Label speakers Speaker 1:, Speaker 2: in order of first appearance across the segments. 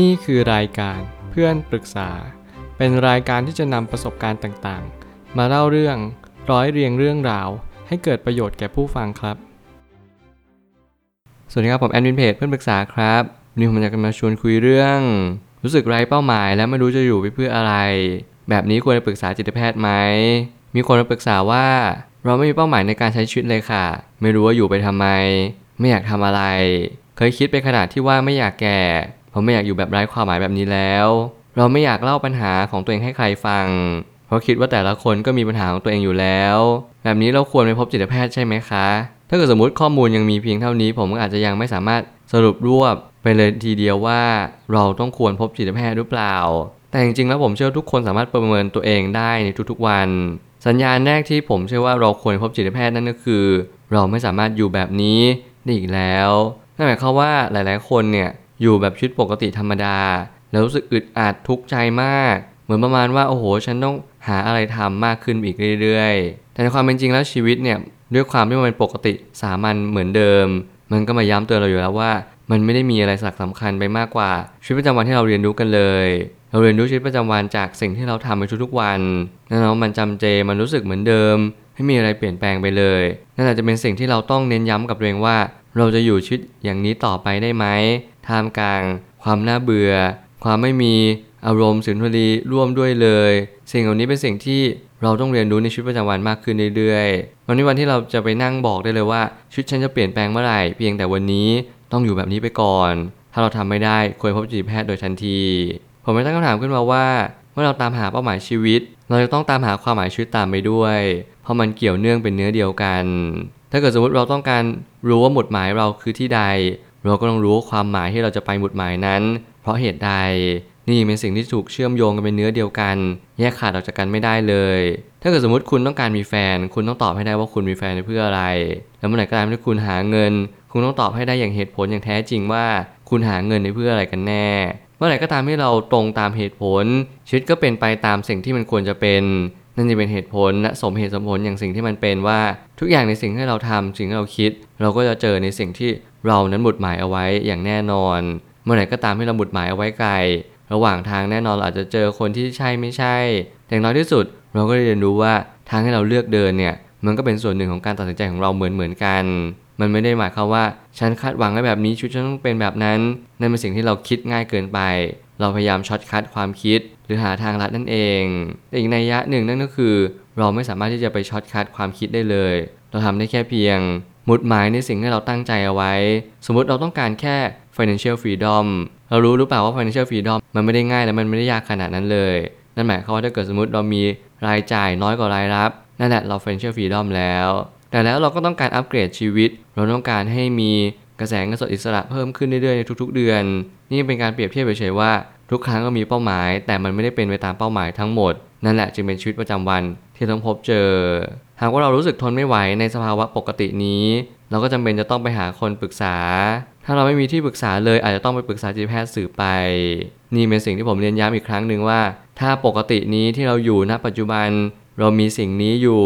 Speaker 1: นี่คือรายการเพื่อนปรึกษา เป็นรายการที่จะนำประสบการณ์ต่างๆ มาเล่าเรื่องร้อยเรียงเรื่องราว ให้เกิดประโยชน์แก่ผู้ฟังครับ สวัสดีครับผมแอดมินเพจเพื่อนปรึกษาครับวันนี้ผมอยากจะมาชวนคุยเรื่อง รู้สึกไร้เป้าหมายและไม่รู้จะอยู่ไปเพื่ออะไร แบบนี้ควรจะปรึกษาจิตแพทย์ไหมมีคนมาปรึกษาว่า เราไม่มีเป้าหมายในการใช้ชีวิตเลยค่ะ ไม่รู้ว่าอยู่ไปทำไม ไม่อยากทำอะไร เคยคิดไปขนาดที่ว่าไม่อยากแก่ เพราไม่อยากอยู่แบบไร้ความหมายแบบนี้แล้ว เราไม่อยากเล่าปัญหาของตัวเองให้ใครฟัง เพราะคิดว่าแต่ละคนก็มีปัญหาของตัวเองอยู่แล้ว แบบนี้เราควรไปพบจิตแพทย์ใช่ไหมคะ ถ้าเกิดสมมติข้อมูลยังมีเพียงเท่านี้ ผมก็อาจจะยังไม่สามารถสรุปรวบไปเลยทีเดียวว่าเราต้องควรพบจิตแพทย์หรือเปล่า แต่จริงๆแล้วผมเชื่อทุกคนสามารถประเมินตัวเองได้ในทุกๆวัน สัญญาณแรกที่ผมเชื่อว่าเราควรพบจิตแพทย์นั่นก็คือ เราไม่สามารถอยู่แบบนี้ได้อีกแล้วนั่นหมายความว่าหลายๆคนเนี่ย อยู่แบบชีวิตปกติธรรมดา แล้วรู้สึกอึดอัดทุกข์ใจมาก เหมือนประมาณว่าโอ้โห ฉันต้องหาอะไรทำมากขึ้นอีกเรื่อยๆ แต่ในความเป็นจริงแล้วชีวิตเนี่ยด้วยความที่มันเป็นปกติสามัญเหมือนเดิม มันก็มาย้ำเตือนเราอยู่แล้วว่า มันไม่ได้มีอะไรสักสำคัญไปมากกว่า ชีวิตประจำวันที่เราเรียนรู้กันเลยเราเรียนรู้ชีวิตประจำวันจากสิ่งที่เราทำในทุกๆวันนั่นแหละมันจำเจมันรู้สึกเหมือนเดิม ไม่มีอะไรเปลี่ยนแปลงไปเลยนั่นอาจจะเป็นสิ่งที่เราต้องเน้นย้ำกับตัวเองว่า เราจะอยู่ชีวิตอย่างนี้ต่อไปได้ไหม ท่ามกลาง ความน่าเบื่อ ความไม่มีอารมณ์สุนทรีร่วมด้วยเลย สิ่งเหล่านี้เป็นสิ่งที่เราต้องเรียนรู้ในชีวิตประจำวันมากขึ้นเรื่อยๆวันนี้วันที่เราจะไปนั่งบอกได้เลยว่าชีวิตฉันจะเปลี่ยนแปลงเมื่อไหร่เพียงแต่วันนี้ต้องอยู่แบบนี้ไปก่อน ถ้าเราทำไม่ได้ควรพบจิตแพทย์โดยทันที ผมไม่ตั้งคำถามขึ้นมาว่าเมื่อเราตามหาเป้าหมายชีวิต เราจะต้องตามหาความหมายชีวิตตามไปด้วย เพราะมันเกี่ยวเนื่องเป็นเนื้อเดียวกัน ถ้าเกิดสมมติเราต้องการรู้ว่าหมดหมายเราคือที่ใด เราก็ต้องรู้ความหมายที่เราจะไปหมุดหมายนั้น เพราะเหตุใดนี่เป็นสิ่งที่ถูกเชื่อมโยงกันเป็นเนื้อเดียวกัน แยกขาดออกจากกันไม่ได้เลย ถ้าเกิดสมมติคุณต้องการมีแฟน คุณต้องตอบให้ได้ว่าคุณมีแฟนเพื่ออะไร แล้วเมื่อไหร่ก็ตามที่คุณหาเงิน คุณต้องตอบให้ได้อย่างเหตุผลอย่างแท้จริงว่า คุณหาเงินเพื่ออะไรกันแน่ เมื่อไหร่ก็ตามที่เราตรงตามเหตุผลชีวิตก็เป็นไปตามสิ่งที่มันควรจะเป็น นั่นจะเป็นเหตุผลและสมเหตุสมผลอย่างสิ่งที่มันเป็นว่า ทุกอย่างในสิ่งที่เราทำสิ่งที่เราคิด เราก็จะเจอในสิ่งที่เรานั้นหมุดหมายเอาไว้อย่างแน่นอน เมื่อไหร่ก็ตามที่เราหมุดหมายเอาไว้ไกล ระหว่างทางแน่นอนเราอาจจะเจอคนที่ใช่ไม่ใช่ แต่อย่างน้อยที่สุดเราก็ได้เรียนรู้ว่าทางให้เราเลือกเดินเนี่ยมันก็เป็นส่วนหนึ่งของการตัดสินใจของเราเหมือนเหมือนกัน มันไม่ได้หมายความว่าฉันคาดหวังไว้แบบนี้ชุดฉันต้องเป็นแบบนั้น นั่นเป็นสิ่งที่เราคิดง่ายเกินไป เราพยายาม shortcut ความคิด หรือหาทางลัดนั่นเองแต่อีกนัยยะหนึ่งนั่นก็คือ เราไม่สามารถที่จะไป shortcut ความคิดได้เลย เราทำได้แค่เพียงหมุดหมายในสิ่งที่เราตั้งใจเอาไว้ สมมุติเราต้องการแค่ financial freedom เรารู้หรือเปล่าว่า financial freedom มันไม่ได้ง่ายและมันไม่ได้ยากขนาดนั้นเลย นั่นหมายความว่าถ้าเกิดสมมติเรามีรายจ่ายน้อยกว่ารายรับ นั่นแหละเรา financial freedom แล้ว แต่แล้วเราก็ต้องการอัปเกรดชีวิต เราต้องการให้มี กระแสเงินสดอิสระเพิ่มขึ้นเรื่อยๆในทุกๆ เดือน นี่เป็นการเปรียบเทียบเฉยๆว่าทุกครั้งก็มีเป้าหมาย แต่มันไม่ได้เป็นไปตามเป้าหมายทั้งหมด นั่นแหละจึงเป็นชีวิตประจำวันที่ต้องพบเจอ หากว่าเรารู้สึกทนไม่ไหวในสภาวะปกตินี้ เราก็จำเป็นจะต้องไปหาคนปรึกษา ถ้าเราไม่มีที่ปรึกษาเลยอาจจะต้องไปปรึกษาจิตแพทย์สื่อไป นี่เป็นสิ่งที่ผมเรียนย้ำอีกครั้งหนึ่งว่า ถ้าปกตินี้ที่เราอยู่ณปัจจุบัน เรามีสิ่งนี้อยู่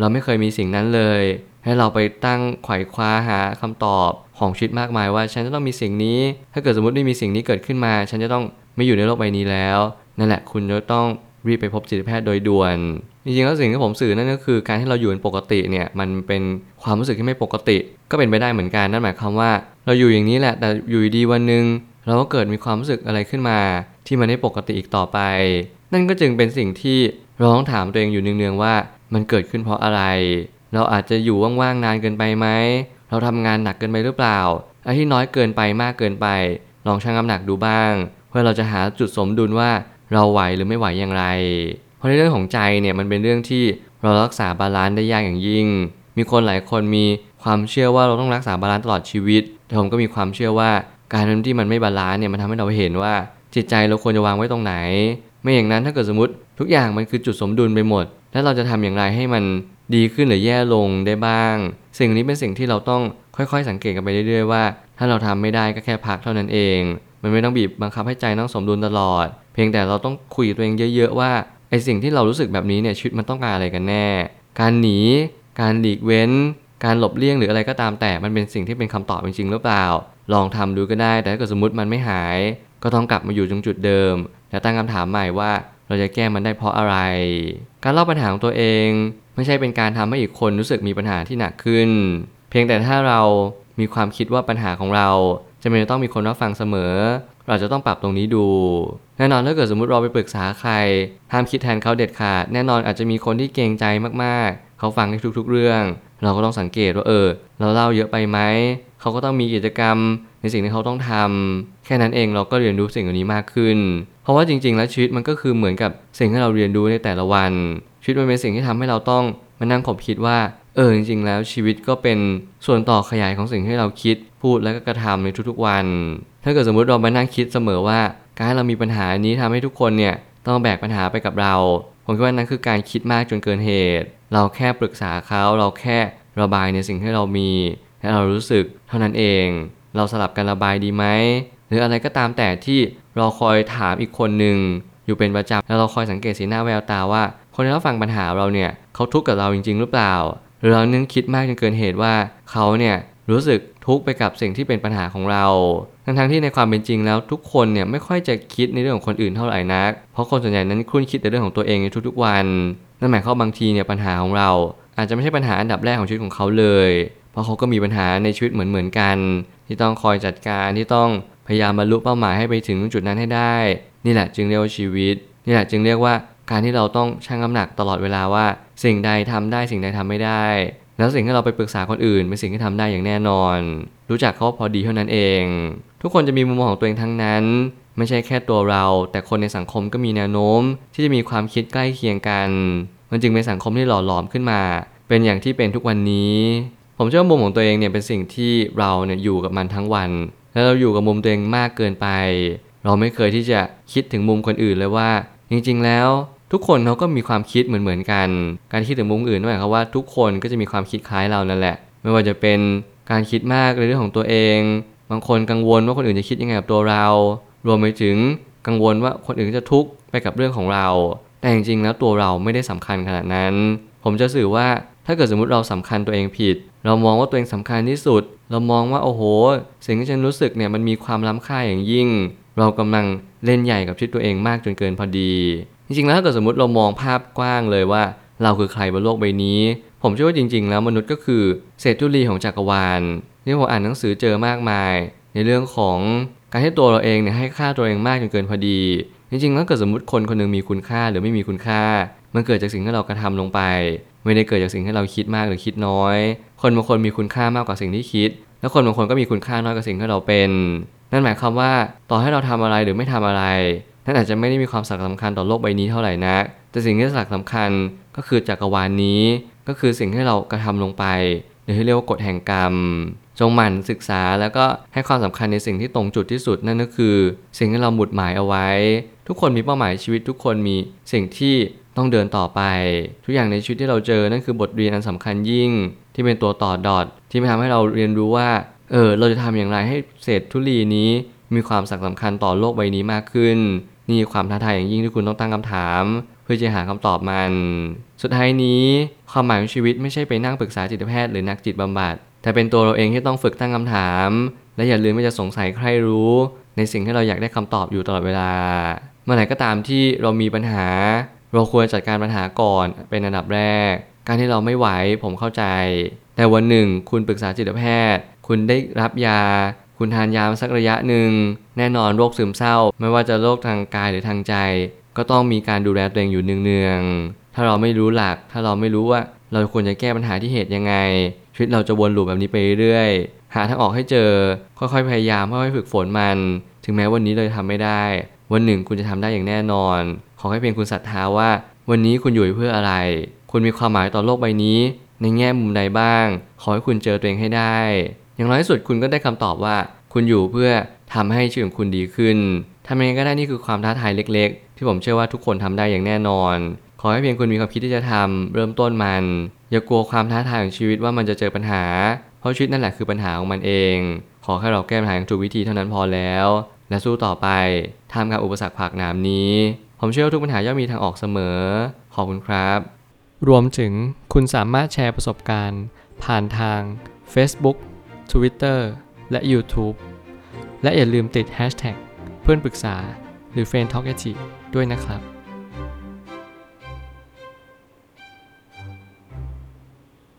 Speaker 1: เราไม่เคยมีสิ่งนั้นเลยให้เราไปตั้งไขว่คว้าหาคำตอบของชีวิตมากมายว่า ฉันจะต้องมีสิ่งนี้ ถ้าเกิดสมมติไม่มีสิ่งนี้เกิดขึ้นมา ฉันจะต้องไม่อยู่ในโลกใบนี้แล้ว นั่นแหละคุณจะต้องรีบไปพบจิตแพทย์โดยด่วน จริงๆแล้วสิ่งที่ผมสื่อนั่นก็คือการที่เราอยู่เป็นปกติเนี่ยมันเป็นความรู้สึกที่ไม่ปกติ ก็เป็นไปได้เหมือนกันนั่นหมายความว่า เราอยู่อย่างนี้แหละแต่อยู่ดีวันหนึ่งเราก็เกิดมีความรู้สึกอะไรขึ้นมา ที่มันไม่ปกติอีกต่อไป นั่นก็จึงเป็นสิ่งที่เราต้องถามตัวเองอยู่เนืองๆว่า มันเกิดขึ้นเพราะอะไร เราอาจจะอยู่ว่างๆนานเกินไปไหม เราทำงานหนักเกินไปหรือเปล่าอะไรที่น้อยเกินไปมากเกินไป ลองชั่งน้ำหนักดูบ้าง เพื่อเราจะหาจุดสมดุลว่าเราไหวหรือไม่ไหวอย่างไร เพราะในเรื่องของใจเนี่ยมันเป็นเรื่องที่เรารักษา balance ได้ยากอย่างยิ่ง มีคนหลายคนมีความเชื่อว่าเราต้องรักษา balance ตลอดชีวิต แต่ผมก็มีความเชื่อว่าการที่มันไม่ balance เนี่ยมันทำให้เราเห็นว่าจิตใจเราควรจะวางไว้ตรงไหน ไม่อย่างนั้นถ้าเกิดสมมติทุกอย่างมันคือจุดสมดุลไปหมด แล้วเราจะทำอย่างไรให้มัน ดีขึ้นหรือแย่ลงได้บ้าง สิ่งนี้เป็นสิ่งที่เราต้องค่อยๆ สังเกตกันไปเรื่อยๆว่า ถ้าเราทำไม่ได้ก็แค่พักเท่านั้นเอง มันไม่ต้องบีบบังคับให้ใจต้องสมดุลตลอด เพียงแต่เราต้องคุยตัวเองเยอะๆว่าไอสิ่งที่เรารู้สึกแบบนี้เนี่ยชีวิตมันต้องการอะไรกันแน่ การหนี การหลีกเว้น การหลบเลี่ยงหรืออะไรก็ตามแต่มันเป็นสิ่งที่เป็นคำตอบจริงๆหรือเปล่า ลองทำดูก็ได้ แต่ถ้าเกิดสมมติมันไม่หาย ก็ต้องกลับมาอยู่ตรงจุดเดิม และตั้งคำถามใหม่ว่าเราจะแก้มันได้เพราะอะไร การเล่าปัญหาของตัวเอง ไม่ใช่เป็นการทำให้อีกคนรู้สึกมีปัญหาที่หนักขึ้น เพียงแต่ถ้าเรามีความคิดว่าปัญหาของเราจะไม่ต้องมีคนรับฟังเสมอ เราจะต้องปรับตรงนี้ดูแน่นอนถ้าเกิดสมมุติเราไปปรึกษาใครห้ามคิดแทนเขาเด็ดขาด แน่นอนอาจจะมีคนที่เกรงใจมากๆ เขาฟังในทุกๆเรื่อง เราก็ต้องสังเกตว่าเออ เราเล่าเยอะไปไหมเขาก็ต้องมีกิจกรรมในสิ่งที่เขาต้องทำแค่นั้นเองเราก็เรียนรู้สิ่งเหล่านี้มากขึ้น เพราะว่าจริง ๆ แล้วชีวิตมันก็คือเหมือนกับสิ่งที่เราเรียนรู้ในแต่ละวัน ชีวิตมันเป็นสิ่งที่ทำให้เราต้องมานั่งขบคิดว่าเออจริง ๆ แล้วชีวิตก็เป็นส่วนต่อขยายของสิ่งที่เราคิดพูดและก็กระทำในทุกๆวัน ถ้าเกิดสมมุติเรามานั่งคิดเสมอว่า การที่เรามีปัญหานี้ทำให้ทุกคนเนี่ยต้องแบกปัญหาไปกับเรา ผมคิดว่านั่นคือการคิดมากจนเกินเหตุ เราแค่ปรึกษาเขาเราแค่ระบายในสิ่งที่เรามีและเรารู้สึกเท่านั้นเอง เราสลับกันระบายดีไหมหรืออะไรก็ตามแต่ที่เราคอยถามอีกคนหนึ่งอยู่เป็นประจำแล้วเราคอยสังเกตสีหน้าแววตาว่า คนที่รับฟังปัญหาเราเนี่ยเขาทุกข์กับเราจริง ๆ หรือเปล่า หรือเรานึกคิดมากจนเกินเหตุว่าเขาเนี่ยรู้สึกทุกข์ไปกับสิ่งที่เป็นปัญหาของเรา ทั้งๆที่ในความเป็นจริงแล้วทุกคนเนี่ยไม่ค่อยจะคิดในเรื่องของคนอื่นเท่าไหร่นัก เพราะคนส่วนใหญ่นั้นคุ้นคิดแต่เรื่องของตัวเองในทุกๆวัน นั่นหมายความบางทีเนี่ยปัญหาของเรา อาจจะไม่ใช่ปัญหาอันดับแรกของชีวิตของเขาเลย เพราะเขาก็มีปัญหาในชีวิตเหมือนๆกัน ที่ต้องคอยจัดการที่ต้องพยายามบรรลุเป้าหมายให้ไปถึงจุดนั้นให้ได้ นี่แหละจึงเรียกว่าชีวิต นี่แหละจึงเรียกว่าการที่เราต้องชั่งน้ำหนักตลอดเวลาว่า สิ่งใดทำได้สิ่งใดทำไม่ได้ แล้วสิ่งที่เราไปปรึกษาคนอื่นเป็นสิ่งที่ทำได้อย่างแน่นอน รู้จักเขาพอดีเท่านั้นเอง ทุกคนจะมีมุมมองของตัวเองทั้งนั้น ไม่ใช่แค่ตัวเรา แต่คนในสังคมก็มีแนวโน้ม ที่จะมีความคิดใกล้เคียงกัน มันจึงเป็นสังคมที่หล่อหลอมขึ้นมา เป็นอย่างที่เป็นทุกวันนี้ ผมเชื่อว่ามุมของตัวเองเนี่ยเป็นสิ่งที่เราเนี่ยอยู่กับมันทั้งวัน แล้วเราอยู่กับมุมตัวเองมากเกินไป เราไม่เคยที่จะคิดถึงมุมคนอื่นเลยว่า จริงๆ แล้ว ทุกคนเขาก็มีความคิดเหมือนๆกัน การคิดถึงมุมอื่นหมายความว่าทุกคนก็จะมีความคิดคล้ายเรานั่นแหละ ไม่ว่าจะเป็นการคิดมากในเรื่องของตัวเอง บางคนกังวลว่าคนอื่นจะคิดยังไงกับตัวเรา รวมไปถึงกังวลว่าคนอื่นจะทุกข์ไปกับเรื่องของเรา แต่จริงๆแล้วตัวเราไม่ได้สำคัญขนาดนั้น ผมจะสื่อว่าถ้าเกิดสมมติเราสำคัญตัวเองผิด เรามองว่าตัวเองสำคัญที่สุด เรามองว่าโอ้โห สิ่งที่ฉันรู้สึกเนี่ยมันมีความล้ำค่าอย่างยิ่ง เรากำลังเล่นใหญ่กับชีวิตตัวเองมากจนเกินพอดี จริงๆแล้วถ้าเกิดสมมติเรามองภาพกว้างเลยว่า เราคือใครบนโลกใบนี้ ผมเชื่อว่าจริง ๆ แล้วมนุษย์ก็คือเศษธุลีของจักรวาลที่ผมอ่านหนังสือเจอมากมาย ในเรื่องของการที่ตัวเราเองเนี่ยให้ค่าตัวเองมากจนเกินพอดี จริงๆแล้วเกิดสมมติคนคนหนึงมีคุณค่าหรือไม่มีคุณค่า มันเกิดจากสิ่งที่เรากระทำลงไป ไม่ได้เกิดจากสิ่งที่เราคิดมากหรือคิดน้อย คนบางคนมีคุณค่ามากกว่าสิ่งที่คิด แล้วคนบางคนก็มีคุณค่าน้อยกว่าสิ่งที่เราเป็น นั่นหมายความว่าต่อให้เราทำอะไรหรือไม่ทำอะไรนั่นอาจจะไม่ได้มีความสำคัญต่อโลกใบนี้เท่าไหร่นักแต่สิ่งที่สำคัญก็คือจักรวาลนี้ ก็คือสิ่งที่เรากระทำลงไปหรือที่เรียกว่ากฎแห่งกรรม จงหมั่นศึกษาแล้วก็ให้ความสำคัญในสิ่งที่ตรงจุดที่สุดนั่นก็คือ สิ่งที่เราหมุดหมายเอาไว้ ทุกคนมีเป้าหมายชีวิตทุกคนมีสิ่งที่ต้องเดินต่อไป ทุกอย่างในชีวิตที่เราเจอนั่นคือบทเรียนอันสำคัญยิ่ง ที่เป็นตัวต่อดอทที่ทำให้เราเรียนรู้ว่าเออเราจะทำอย่างไรให้เศษธุลีนี้มีความสำคัญต่อโลกใบนี้มากขึ้น นี่ความท้าทายอย่างยิ่งที่คุณต้องตั้งคำถาม เพื่อจะหาคำตอบมัน สุดท้ายนี้ความหมายของชีวิตไม่ใช่ไปนั่งปรึกษาจิตแพทย์หรือนักจิตบำบัด แต่เป็นตัวเราเองที่ต้องฝึกตั้งคำถาม และอย่าลืมว่าจะสงสัยใครรู้ ในสิ่งที่เราอยากได้คำตอบอยู่ตลอดเวลา เมื่อไหร่ก็ตามที่เรามีปัญหา เราควรจัดการปัญหาก่อนเป็นอันดับแรก การที่เราไม่ไหวผมเข้าใจ แต่วันหนึ่ง คุณปรึกษาจิตแพทย์ คุณได้รับยา คุณทานยามาสักระยะหนึ่ง แน่นอนโรคซึมเศร้า ไม่ว่าจะโรคทางกายหรือทางใจ ก็ต้องมีการดูแลตัวเองอยู่เนืองๆถ้าเราไม่รู้หลัก ถ้าเราไม่รู้ว่าเราควรจะแก้ปัญหาที่เหตุยังไง ชีวิตเราจะวนลูปแบบนี้ไปเรื่อยหาทางออกให้เจอ ค่อยๆพยายามค่อยๆฝึกฝนมัน ถึงแม้วันนี้เราจะทำไม่ได้ วันหนึ่งคุณจะทำได้อย่างแน่นอน ขอให้เพียงคุณศรัทธาว่า วันนี้คุณอยู่เพื่ออะไร คุณมีความหมายต่อโลกใบนี้ ในแง่มุมใดบ้าง ขอให้คุณเจอตัวเองให้ได้ อย่างน้อยที่สุดคุณก็ได้คำตอบว่า คุณอยู่เพื่อทำให้ชีวิตของคุณดีขึ้นทำยังไงก็ได้นี่คือความท้าทายเล็ก ๆ ที่ผมเชื่อว่าทุกคนทำได้อย่างแน่นอน ขอให้เพียงคุณมีความคิดที่จะทำเริ่มต้นมัน อย่ากลัวความท้าทายของชีวิตว่ามันจะเจอปัญหา เพราะชีวิตนั่นแหละคือปัญหาของมันเอง ขอแค่เราแก้ปัญหาอย่างถูกวิธีเท่านั้นพอแล้ว และสู้ต่อไปทำกับอุปสรรคผักหนามนี้ ผมเชื่อว่าทุกปัญหาย่อมมีทางออกเสมอ ขอบคุณครับ
Speaker 2: รวมถึงคุณสามารถแชร์ประสบการณ์ ผ่านทาง Facebook Twitter และ YouTube และอย่าลืมติด Hashtag พื่อนปรึกษาหรือ Friend Talk ด้วยนะครับ